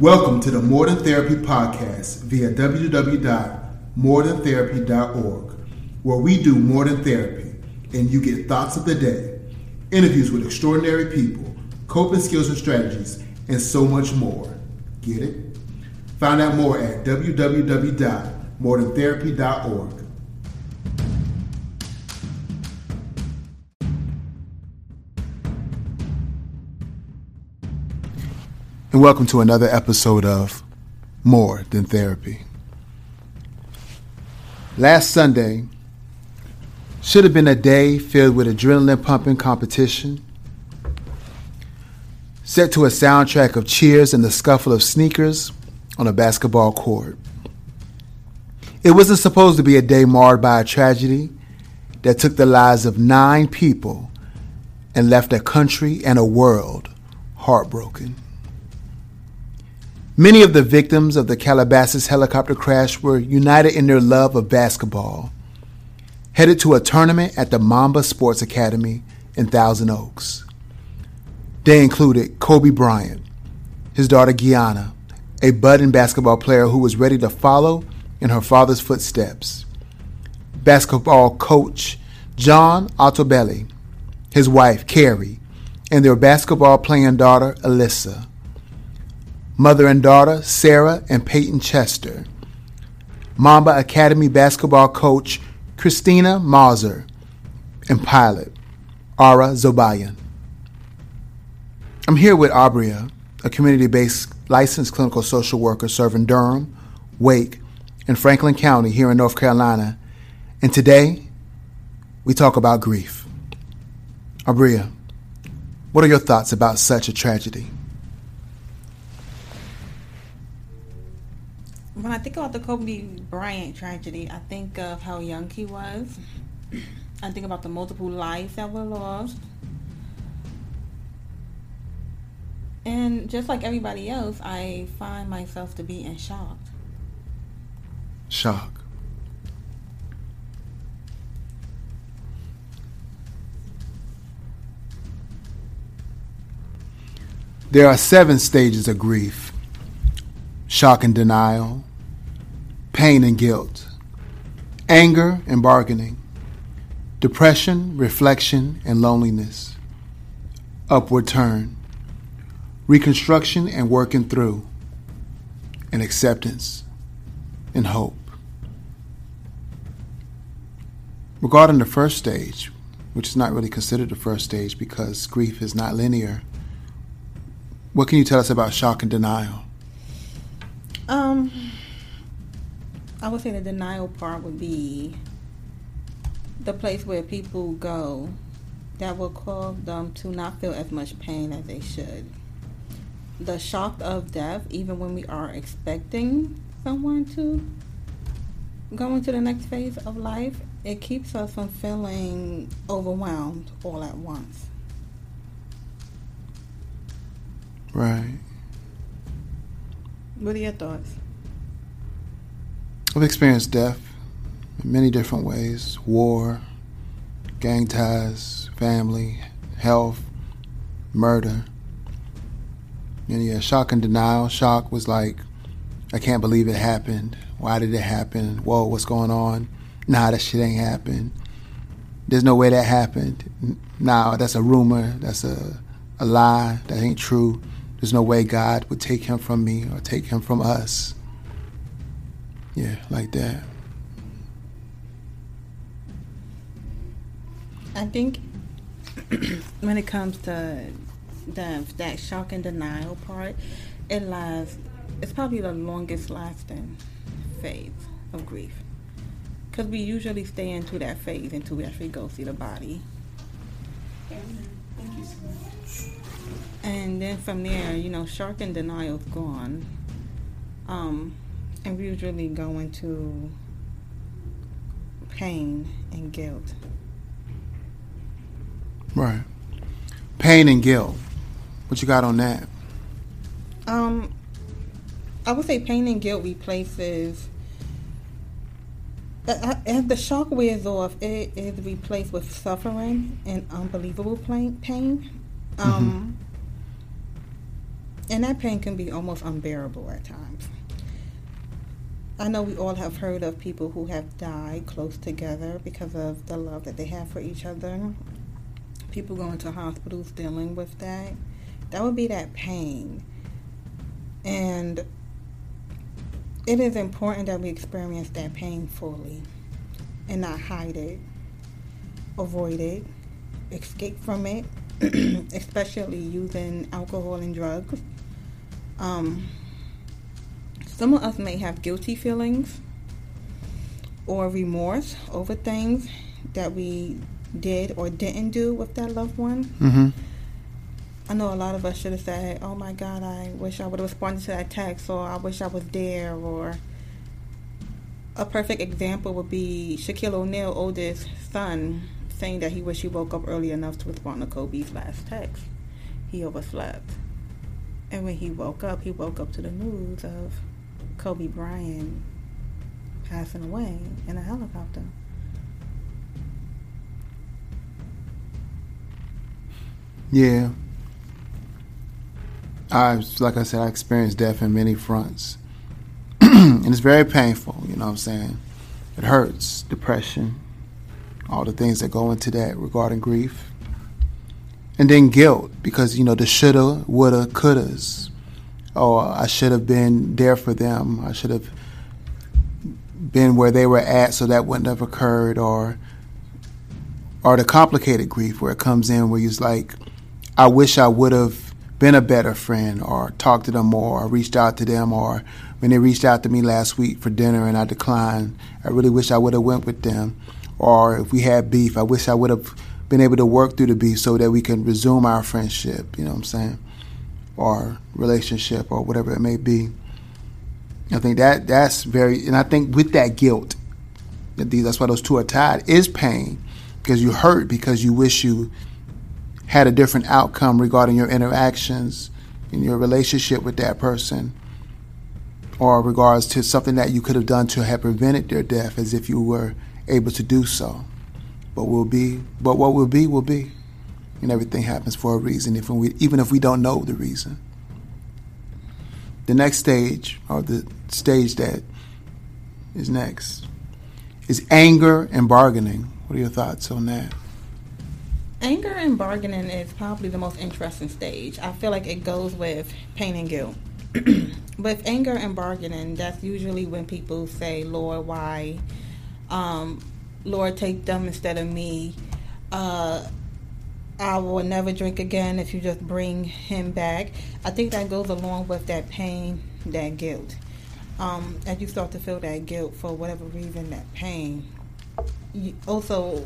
Welcome to the More Than Therapy podcast via www.morethan.therapy.org, where we do more than therapy and you get thoughts of the day, interviews with extraordinary people, coping skills and strategies, and so much more. Get it? Find out more at www.morethan.therapy.org. and welcome to another episode of More Than Therapy. Last Sunday should have been a day filled with adrenaline pumping competition, set to a soundtrack of cheers and the scuffle of sneakers on a basketball court. It wasn't supposed to be a day marred by a tragedy that took the lives of nine people and left a country and a world heartbroken. Many of the victims of the Calabasas helicopter crash were united in their love of basketball, headed to a tournament at the Mamba Sports Academy in Thousand Oaks. They included Kobe Bryant, his daughter Gianna, a budding basketball player who was ready to follow in her father's footsteps, basketball coach John Altobelli, his wife Keri, and their basketball playing daughter Alyssa mother and daughter Sarah and Payton Chester, Mamba Academy basketball coach Christina Mauser, and pilot Ara Zobayan. I'm here with Abria, a community based licensed clinical social worker serving Durham, Wake, and Franklin County here in North Carolina. And today, we talk about grief. Abria, what are your thoughts about such a tragedy? When I think about the Kobe Bryant tragedy, I think of how young he was. I think about the multiple lives that were lost. And just like everybody else, I find myself to be in shock. Shock. There are seven stages of grief shock and denial, pain and guilt, anger and bargaining, depression, reflection, and loneliness, upward turn, reconstruction and working through, and acceptance and hope. Regarding the first stage, which is not really considered the first stage because grief is not linear, what can you tell us about shock and denial? Um, I would say the denial part would be the place where people go that will cause them to not feel as much pain as they should. The shock of death, even when we are expecting someone to go into the next phase of life, it keeps us from feeling overwhelmed all at once. Right. What are your thoughts? I've experienced death in many different ways war, gang ties, family, health, murder. And yeah, shock and denial. Shock was like, I can't believe it happened. Why did it happen? Whoa, what's going on? Nah, that shit ain't happened. There's no way that happened. Nah, that's a rumor. That's a, a lie. That ain't true. There's no way God would take him from me or take him from us. Yeah, like that. I think when it comes to the that shock and denial part, it lasts. It's probably the longest lasting phase of grief because we usually stay into that phase until we actually go see the body. And then from there, you know, shock and denial's gone. Um, and we usually go into pain and guilt. Right. Pain and guilt. What you got on that? Um, I would say pain and guilt replaces. Uh, as the shock wears off, it is replaced with suffering and unbelievable pain. Um, mm-hmm and that pain can be almost unbearable at times. I know we all have heard of people who have died close together because of the love that they have for each other. People going to hospitals dealing with that. That would be that pain. And it is important that we experience that pain fully and not hide it, avoid it, escape from it, especially using alcohol and drugs. Um, some of us may have guilty feelings or remorse over things that we did or didn't do with that loved one. Mm-hmm. I know a lot of us should have said, "Oh my God, I wish I would have responded to that text," or "I wish I was there," or a perfect example would be Shaquille O'Neal, oldest son, saying that he wished he woke up early enough to respond to Kobe's last text. He overslept, and when he woke up, he woke up to the news of Kobe Bryant passing away in a helicopter. Yeah. I like I said, I experienced death in many fronts. and it's very painful, you know what I'm saying? It hurts, depression, all the things that go into that regarding grief. And then guilt, because, you know, the shoulda, woulda, couldas oh, I should have been there for them. I should have been where they were at, so that wouldn't have occurred. Or, or the complicated grief where it comes in, where you're like, I wish I would have been a better friend, or talked to them more, or reached out to them, or when they reached out to me last week for dinner and I declined, I really wish I would have went with them. Or if we had beef, I wish I would have been able to work through the beef so that we can resume our friendship. You know what I'm saying? Or relationship or whatever it may be. I think that that's very, and I think with that guilt, that these, that's why those two are tied, is pain because you hurt because you wish you had a different outcome regarding your interactions in your relationship with that person or regards to something that you could have done to have prevented their death as if you were able to do so. But will be, but what will be will be and everything happens for a reason, if we, even if we don't know the reason. The next stage, or the stage that is next, is anger and bargaining. What are your thoughts on that? Anger and bargaining is probably the most interesting stage. I feel like it goes with pain and guilt. with anger and bargaining, that's usually when people say, Lord, why? Um, Lord, take them instead of me. Uh, I will never drink again if you just bring him back. I think that goes along with that pain, that guilt. Um, as you start to feel that guilt for whatever reason, that pain, you also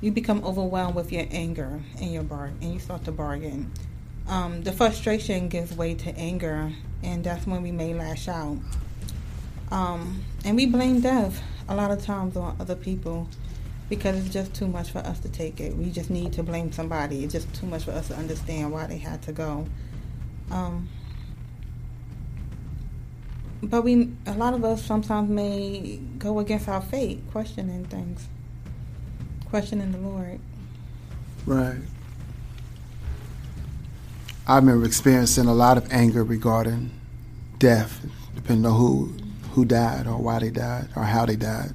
you become overwhelmed with your anger and your bar, and you start to bargain. Um, the frustration gives way to anger, and that's when we may lash out. Um, and we blame death a lot of times on other people because it's just too much for us to take it. We just need to blame somebody. It's just too much for us to understand why they had to go. Um, but we, a lot of us sometimes may go against our fate, questioning things, questioning the Lord. Right. I remember experiencing a lot of anger regarding death, depending on who who died or why they died or how they died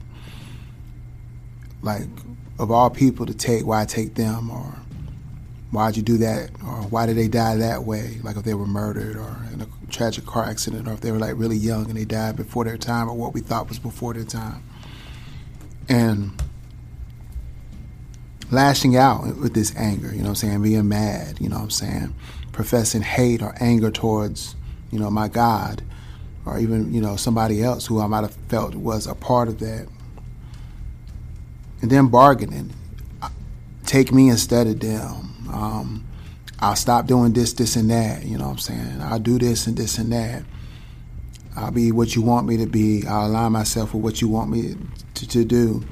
like of all people to take, why take them? Or why'd you do that? Or why did they die that way? Like if they were murdered or in a tragic car accident or if they were like really young and they died before their time or what we thought was before their time. And lashing out with this anger, you know what I'm saying, being mad, you know what I'm saying, professing hate or anger towards, you know, my God or even, you know, somebody else who I might have felt was a part of that and then bargaining. Take me instead of them. Um, I'll stop doing this, this, and that. You know what I'm saying? I'll do this and this and that. I'll be what you want me to be. I'll align myself with what you want me to, to do.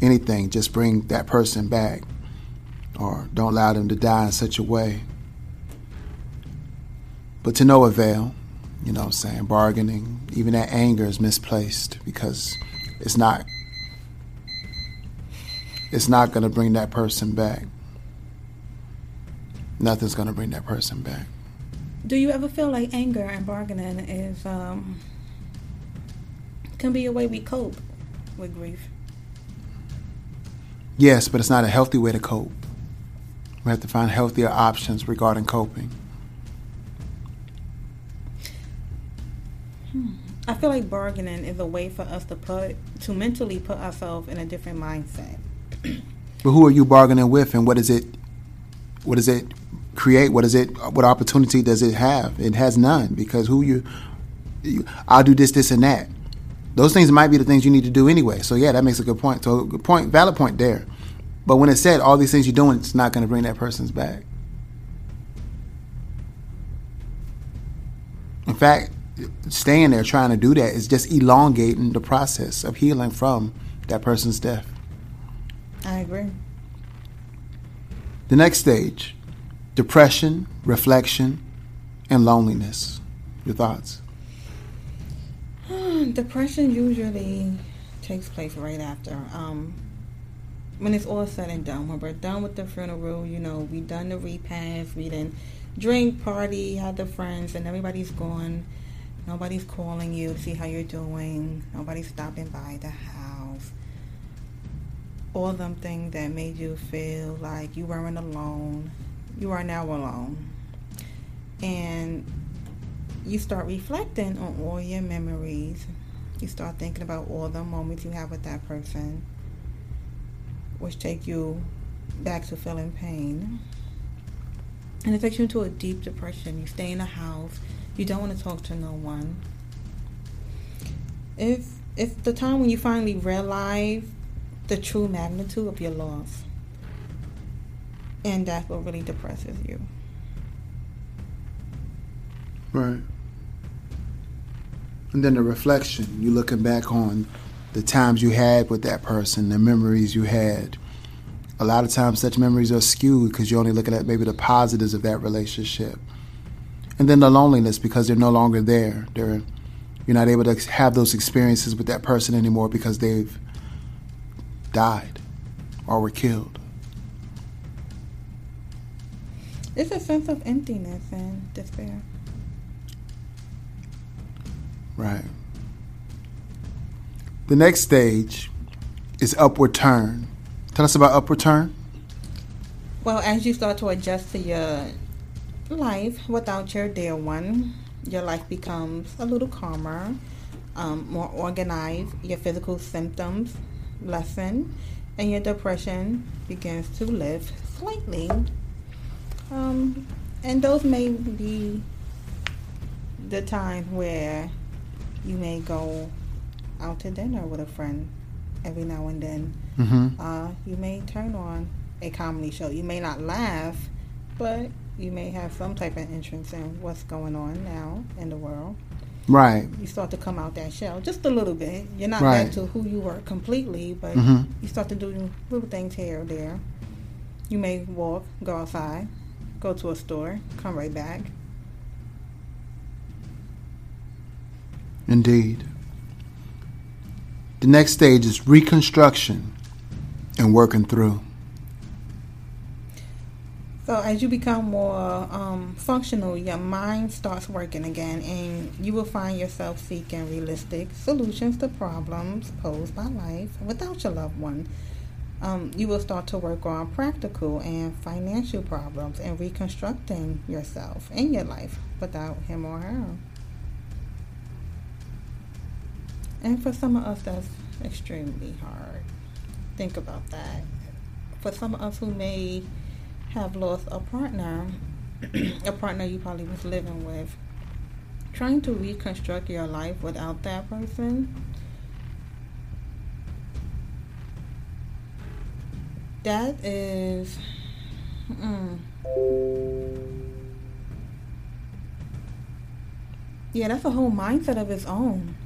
Anything, just bring that person back. Or don't allow them to die in such a way. But to no avail, you know what I'm saying? Bargaining, even that anger is misplaced because it's not it's not going to bring that person back. Nothing's going to bring that person back. Do you ever feel like anger and bargaining is um, can be a way we cope with grief? Yes, but it's not a healthy way to cope. We have to find healthier options regarding coping. Hmm. I feel like bargaining is a way for us to put to mentally put ourselves in a different mindset. but who are you bargaining with, and what is it? What does it create? What is it? What opportunity does it have? It has none because who you, you I'll do this, this, and that. Those things might be the things you need to do anyway. So yeah, that makes a good point. So good point, valid point there. But when it's said, all these things you're doing, it's not going to bring that person's back. In fact, staying there trying to do that is just elongating the process of healing from that person's death. I agree. The next stage depression, reflection, and loneliness. Your thoughts? Depression usually takes place right after. Um, when it's all said and done, when we're done with the funeral, you know, we done the repast, we didn't drink, party, had the friends, and everybody's gone. Nobody's calling you to see how you're doing. Nobody's stopping by the house. All them things that made you feel like you weren't alone. You are now alone. And you start reflecting on all your memories. You start thinking about all the moments you have with that person which take you back to feeling pain. And it takes you into a deep depression. You stay in a house. You don't want to talk to no one. If if the time when you finally realize the true magnitude of your loss, and that's what really depresses you. Right. And then the reflection, you looking back on the times you had with that person, the memories you had. A lot of times, such memories are skewed because you're only looking at maybe the positives of that relationship. And then the loneliness because they're no longer there. They're, you're not able to have those experiences with that person anymore because they've died or were killed. It's a sense of emptiness and despair. Right. The next stage is upward turn. Tell us about upward turn. Well, as you start to adjust to your life without your dear one, your life becomes a little calmer, um, more organized. Your physical symptoms lessen, and your depression begins to lift slightly. Um, and those may be the time where you may go out to dinner with a friend every now and then. Mm-hmm. Uh, you may turn on a comedy show. You may not laugh, but you may have some type of interest in what's going on now in the world. Right. You start to come out that shell just a little bit. You're not right. back to who you were completely, but mm-hmm. you start to do little things here or there. You may walk, go outside, go to a store, come right back. Indeed. The next stage is reconstruction and working through. So as you become more um, functional, your mind starts working again, and you will find yourself seeking realistic solutions to problems posed by life without your loved one. Um, you will start to work on practical and financial problems and reconstructing yourself and your life without him or her. And for some of us, that's extremely hard. Think about that. For some of us who may have lost a partner, a partner you probably was living with, trying to reconstruct your life without that person, that is. Mm, yeah, that's a whole mindset of its own.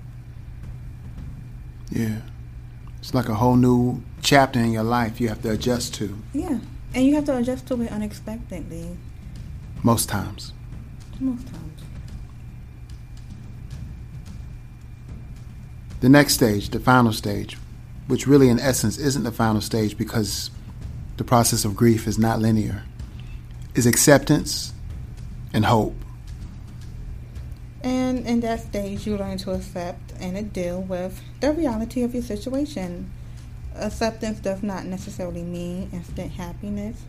Yeah. It's like a whole new chapter in your life you have to adjust to. Yeah. And you have to adjust to it unexpectedly. Most times. Most times. The next stage, the final stage, which really in essence isn't the final stage because the process of grief is not linear, is acceptance and hope. And in that stage, you learn to accept and deal with the reality of your situation. Acceptance does not necessarily mean instant happiness.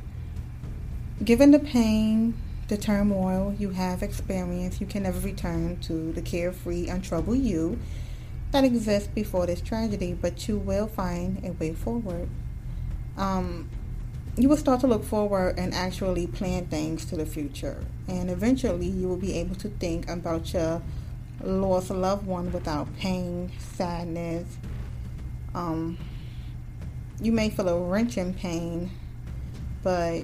Given the pain, the turmoil you have experienced, you can never return to the carefree, untroubled you that exists before this tragedy, but you will find a way forward. Um, you will start to look forward and actually plan things to the future. And eventually, you will be able to think about your lost loved one without pain, sadness. Um, you may feel a wrenching pain, but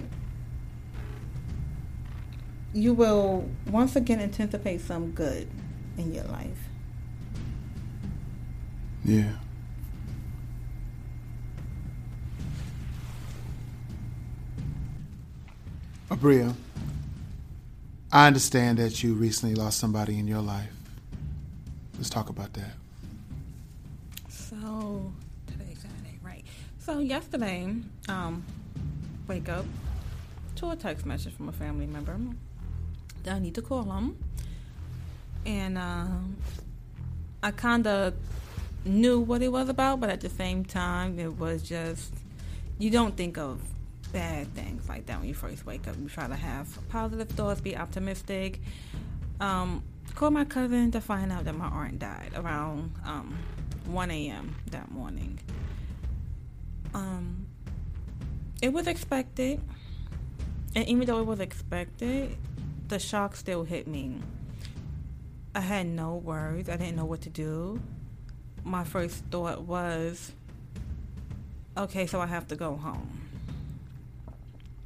you will once again anticipate some good in your life. Yeah. Abria, I understand that you recently lost somebody in your life. Let's talk about that. So today's Saturday, right? So yesterday, um, wake up to a text message from a family member that I need to call them, and uh, I kind of knew what it was about, but at the same time, it was just you don't think of bad things like that when you first wake up. You try to have positive thoughts, be optimistic. Um, my cousin to find out that my aunt died around um, 1 a.m. that morning. Um, it was expected, and even though it was expected, the shock still hit me. I had no words. I didn't know what to do. My first thought was, okay, so I have to go home.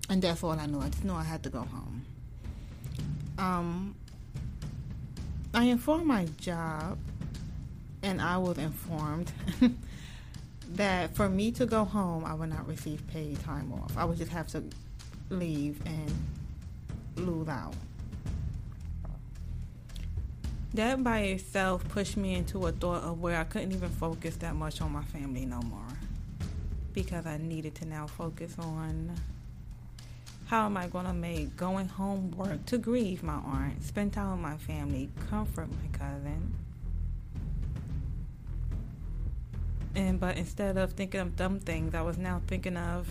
And that's all I knew. I just knew I had to go home. Um, I informed my job, and I was informed that for me to go home, I would not receive paid time off. I would just have to leave and lose out. That by itself pushed me into a thought of where I couldn't even focus that much on my family no more. Because I needed to now focus on how am I going to make going home work to grieve my aunt, spend time with my family, comfort my cousin. And but instead of thinking of dumb things, I was now thinking of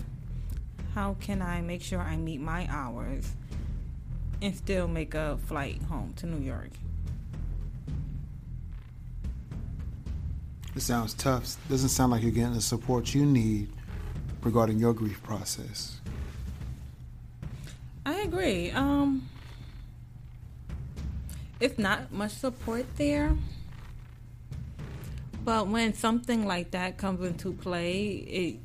how can I make sure I meet my hours and still make a flight home to New York. It sounds tough. Doesn't sound like you're getting the support you need regarding your grief process. I agree. Um, it's not much support there. But when something like that comes into play, it,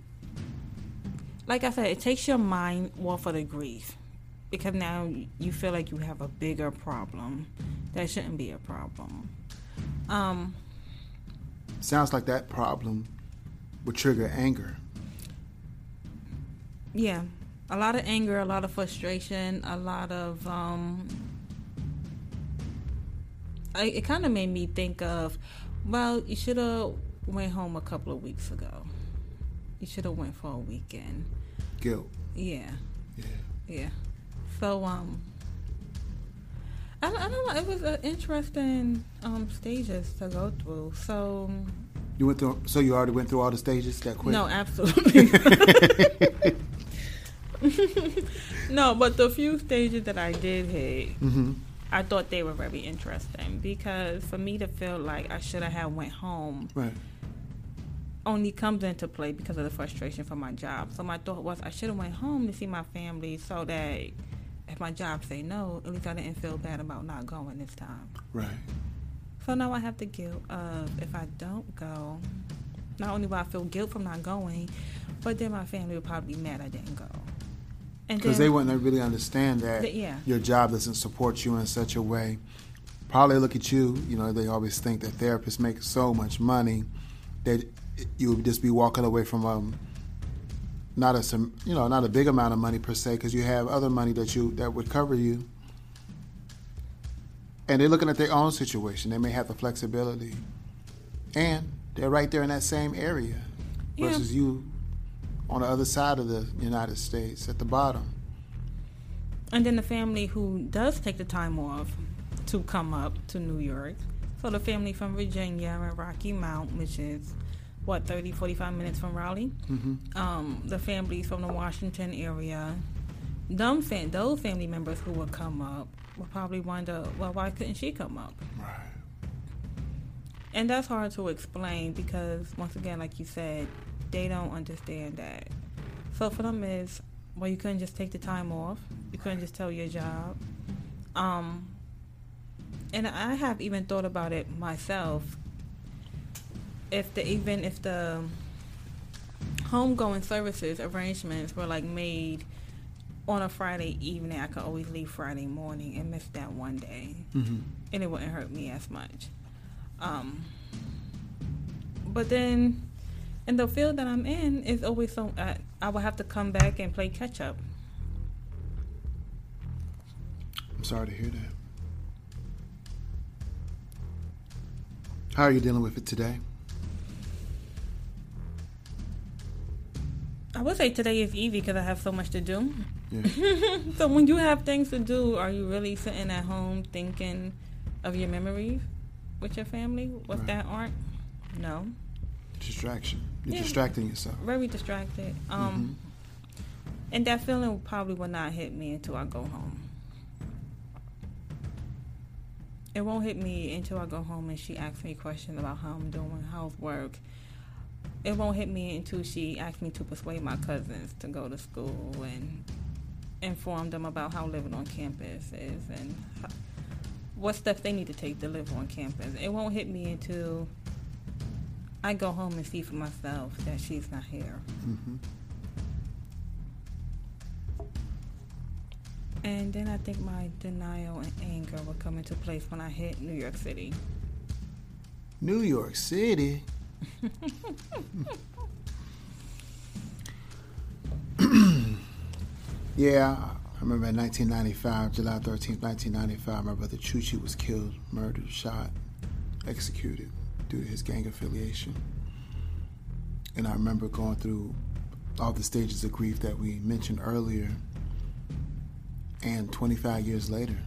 like I said, it takes your mind off of the grief because now you feel like you have a bigger problem that shouldn't be a problem. Um, Sounds like that problem would trigger anger. yeah, a lot of anger, a lot of frustration, a lot of. Um, I, it kind of made me think of, well, you should have went home a couple of weeks ago. You should have went for a weekend. Guilt. Yeah, Yeah. yeah. So um, I, I don't know. It was an interesting um stages to go through. So You went through. So you already went through all the stages that quick. no, absolutely. no, but the few stages that I did hit, Mm-hmm. I thought they were very interesting because for me to feel like I should have went home Right. only comes into play because of the frustration from my job. So my thought was I should have went home to see my family so that if my job say no, at least I didn't feel bad about not going this time. Right. So now I have the guilt of if I don't go, not only will I feel guilt from not going, but then my family will probably be mad I didn't go. Because they wouldn't really understand that Th- yeah. your job doesn't support you in such a way. Probably look at you. You know, they always think that therapists make so much money that you would just be walking away from um, not a some you know not a big amount of money per se because you have other money that you that would cover you. And they're looking at their own situation. They may have the flexibility, and they're right there in that same area Yeah. versus you on the other side of the United States at the bottom. And then the family who does take the time off to come up to New York. So the family from Virginia and Rocky Mount, which is what 30 45 minutes from Raleigh. Mm-hmm. Um, the families from the Washington area. Them fam- those family members who would come up would probably wonder, well, why couldn't she come up? Right. And that's hard to explain because, once again, like you said, they don't understand that. So for them is, well, you couldn't just take the time off. You couldn't just tell your job. Um, and I have even thought about it myself. If the even if the homegoing services arrangements were like made on a Friday evening, I could always leave Friday morning and miss that one day, Mm-hmm. and it wouldn't hurt me as much. Um, but then, in the field that I'm in, is always so uh, I, I would have to come back and play catch up. I'm sorry to hear that. How are you dealing with it today? I would say today is easy because I have so much to do. Yeah. so when you have things to do, are you really sitting at home thinking of your memories with your family? What's Right. that aren't? No. Distraction. You're Yeah. distracting yourself. Very distracted. Um, and that feeling probably will not hit me until I go home. It won't hit me until I go home and she asks me questions about how I'm doing, how's work. It won't hit me until she asks me to persuade my cousins to go to school and inform them about how living on campus is and how, what stuff they need to take to live on campus. It won't hit me until I go home and see for myself that she's not here. Mm-hmm. And then I think my denial and anger will come into place when I hit New York City. New York City. yeah, I remember in 1995, July 13th, 1995, my brother Chuchi was killed, murdered, shot, executed due to his gang affiliation. And I remember going through all the stages of grief that we mentioned earlier. And 25 years later,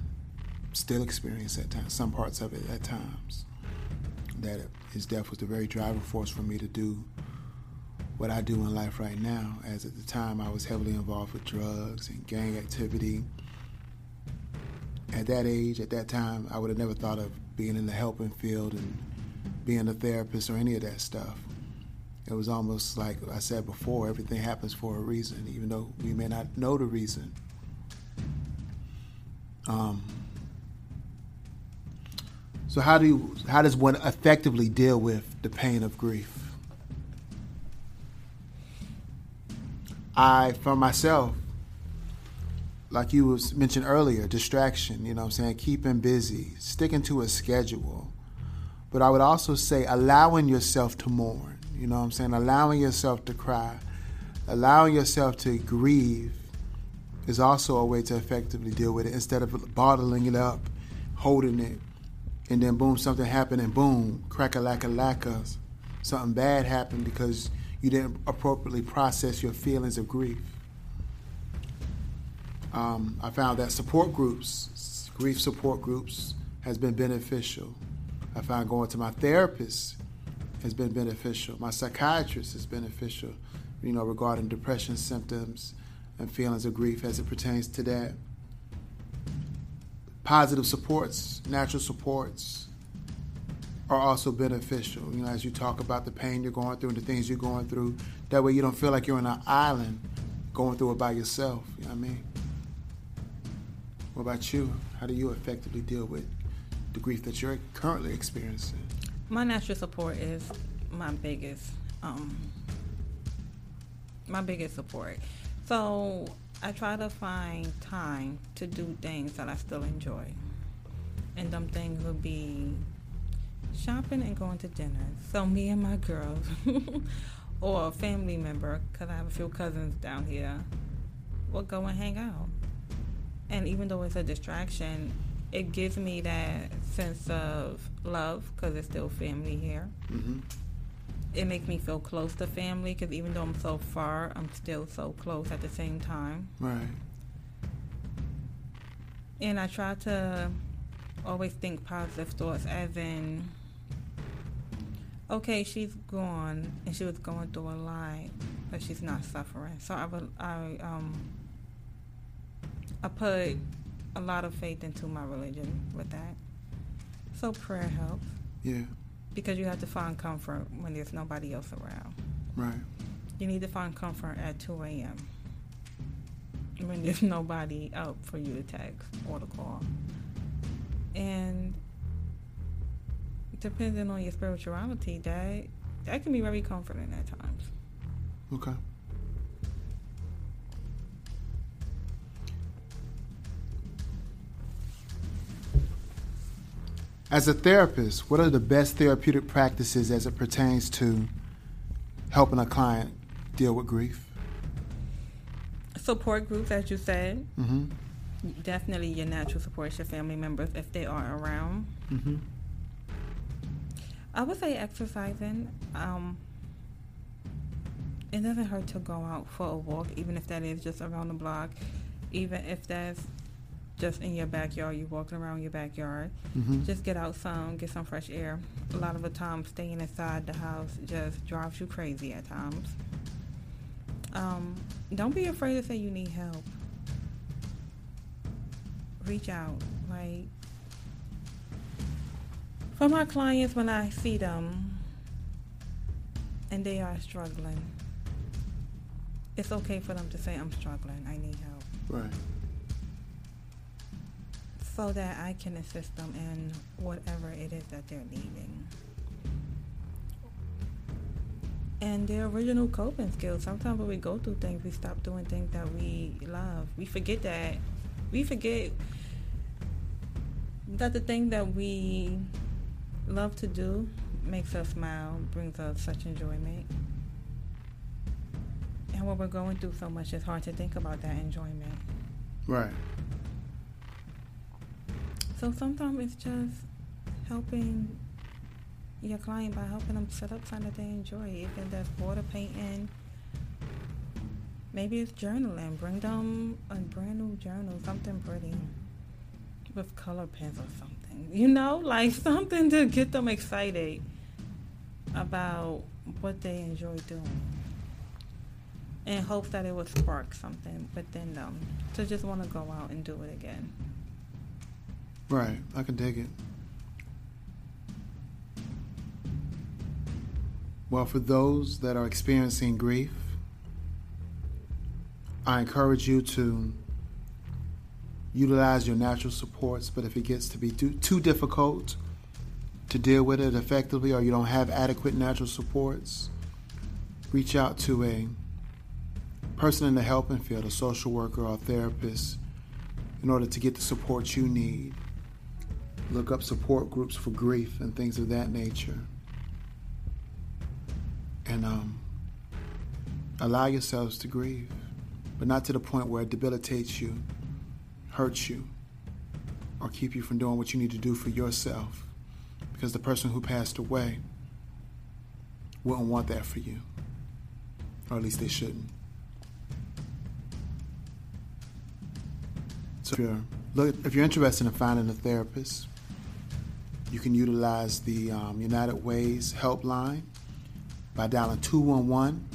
still experience at times, some parts of it at times that his death was the very driving force for me to do what I do in life right now. As at the time, I was heavily involved with drugs and gang activity. At that age, at that time, I would have never thought of being in the helping field and being a therapist or any of that stuff. It was almost like I said before, everything happens for a reason, even though we may not know the reason. Um, so how do you, how does one effectively deal with the pain of grief? I, for myself, like you was mentioned earlier, distraction, you know what I'm saying, keeping busy, sticking to a schedule. But I would also say allowing yourself to mourn, you know what I'm saying, allowing yourself to cry, allowing yourself to grieve is also a way to effectively deal with it instead of bottling it up, holding it, and then boom, something happened, and boom, crack a lack a lacka, something bad happened because you didn't appropriately process your feelings of grief. Um, I found that support groups, grief support groups, has been beneficial. I found going to my therapist has been beneficial. My psychiatrist is beneficial, you know, regarding depression symptoms and feelings of grief as it pertains to that. Positive supports, natural supports are also beneficial. You know, as you talk about the pain you're going through and the things you're going through, that way you don't feel like you're on an island going through it by yourself. You know what I mean? What about you? How do you effectively deal with the grief that you're currently experiencing? My natural support is my biggest, um, my biggest support. So I try to find time to do things that I still enjoy, and them things would be shopping and going to dinner. So me and my girls, or a family member, because I have a few cousins down here, will go and hang out. And even though it's a distraction, it gives me that sense of love because it's still family here. Mm-hmm. It makes me feel close to family because even though I'm so far, I'm still so close at the same time. Right. And I try to always think positive thoughts, as in, okay, she's gone and she was going through a lot, but she's not suffering. So I will, I um, I put a lot of faith into my religion with that. So prayer helps. Yeah. Because you have to find comfort when there's nobody else around. Right. You need to find comfort at 2 a.m. when there's nobody out for you to text or to call. And depending on your spirituality, that that can be very comforting at times. Okay. As a therapist, what are the best therapeutic practices as it pertains to helping a client deal with grief? Support groups, as you said. Mm-hmm. Definitely your natural support, your family members, if they are around. Mm-hmm. I would say exercising. Um, it doesn't hurt to go out for a walk, even if that is just around the block, even if that's just in your backyard, you're walking around your backyard. Mm-hmm. Just get out some, get some fresh air. A lot of the time, staying inside the house just drives you crazy at times. Um, don't be afraid to say you need help. Reach out. Like, for my clients, when I see them and they are struggling, it's okay for them to say, I'm struggling, I need help. Right. So that I can assist them in whatever it is that they're needing. And their original coping skills. Sometimes when we go through things, we stop doing things that we love. We forget that. We forget that the thing that we love to do makes us smile, brings us such enjoyment. And when we're going through so much, it's hard to think about that enjoyment. Right. So sometimes it's just helping your client by helping them set up something that they enjoy. Even that's water painting. Maybe it's journaling. Bring them a brand new journal, something pretty with color pens or something. You know, like something to get them excited about what they enjoy doing. In hopes that it would spark something within them to just want to go out and do it again. Right. I can dig it. Well, for those that are experiencing grief, I encourage you to utilize your natural supports, but if it gets to be too, too difficult to deal with it effectively or you don't have adequate natural supports, reach out to a person in the helping field, a social worker or a therapist, in order to get the support you need. Look up support groups for grief and things of that nature. And um, allow yourselves to grieve, but not to the point where it debilitates you, hurts you, or keep you from doing what you need to do for yourself. Because the person who passed away wouldn't want that for you, or at least they shouldn't. So if you're, look, if you're interested in finding a therapist, you can utilize the um, United Ways helpline by dialing 211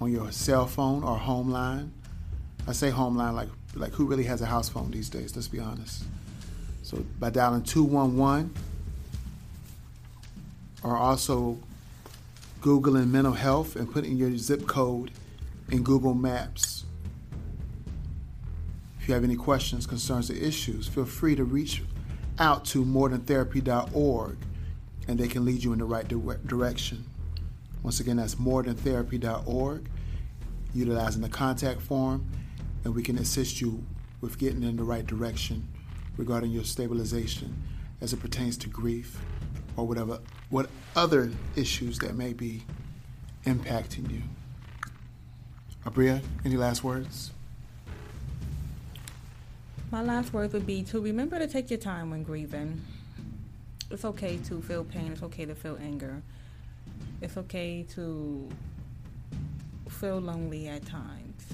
on your cell phone or home line. I say home line like like who really has a house phone these days, let's be honest. So by dialing 211 or also Googling mental health and putting your zip code in Google Maps. If you have any questions, concerns, or issues, feel free to reach out to morethan.therapy.org and they can lead you in the right dire- direction. Once again, that's morethan.therapy.org, utilizing the contact form, and we can assist you with getting in the right direction regarding your stabilization as it pertains to grief or whatever what other issues that may be impacting you. Abria, any last words? My last words would be to remember to take your time when grieving. It's okay to feel pain, it's okay to feel anger. It's okay to feel lonely at times.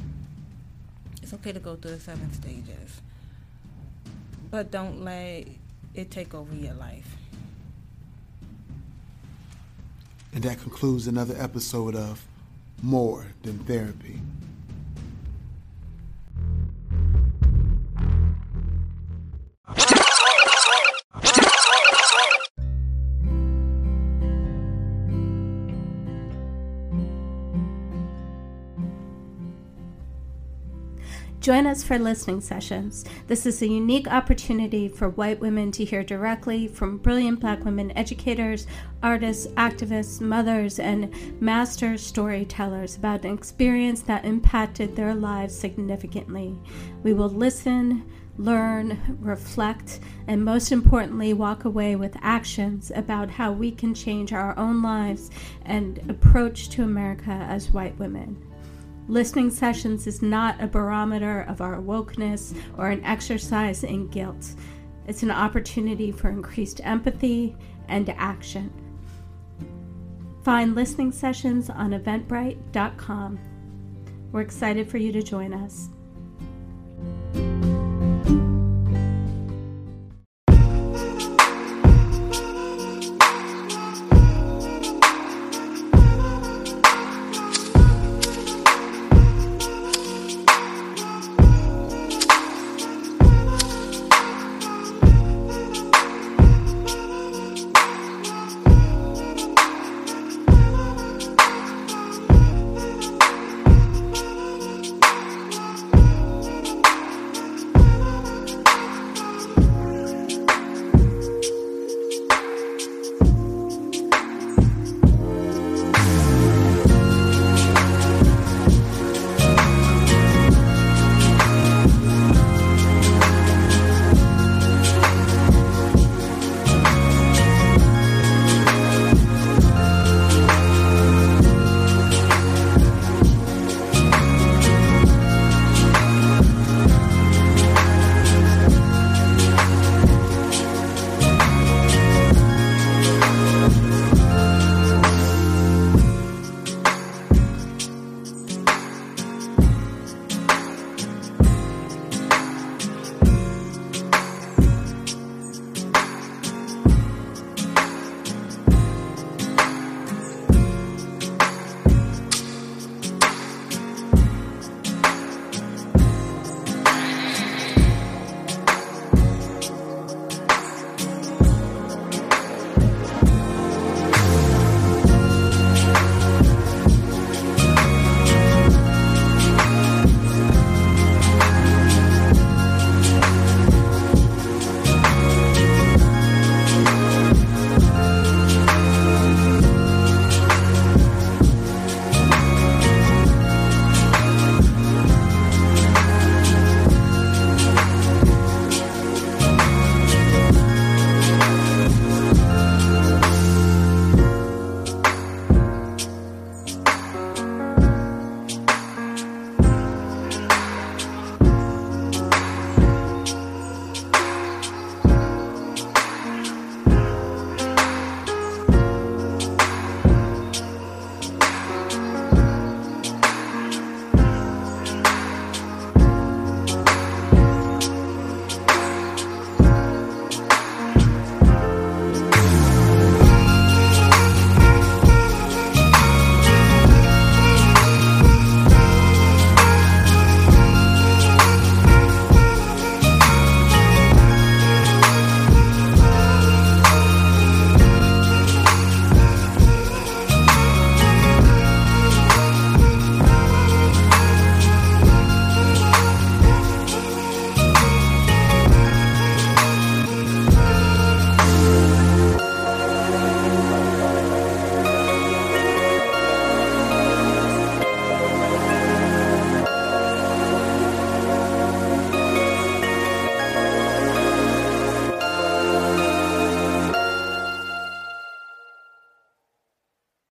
It's okay to go through the seven stages. But don't let it take over your life. And that concludes another episode of More Than Therapy. Join us for listening sessions. This is a unique opportunity for white women to hear directly from brilliant black women educators, artists, activists, mothers, and master storytellers about an experience that impacted their lives significantly. We will listen, learn, reflect, and most importantly, walk away with actions about how we can change our own lives and approach to America as white women. Listening sessions is not a barometer of our wokeness or an exercise in guilt. It's an opportunity for increased empathy and action. Find listening sessions on eventbrite.com. We're excited for you to join us.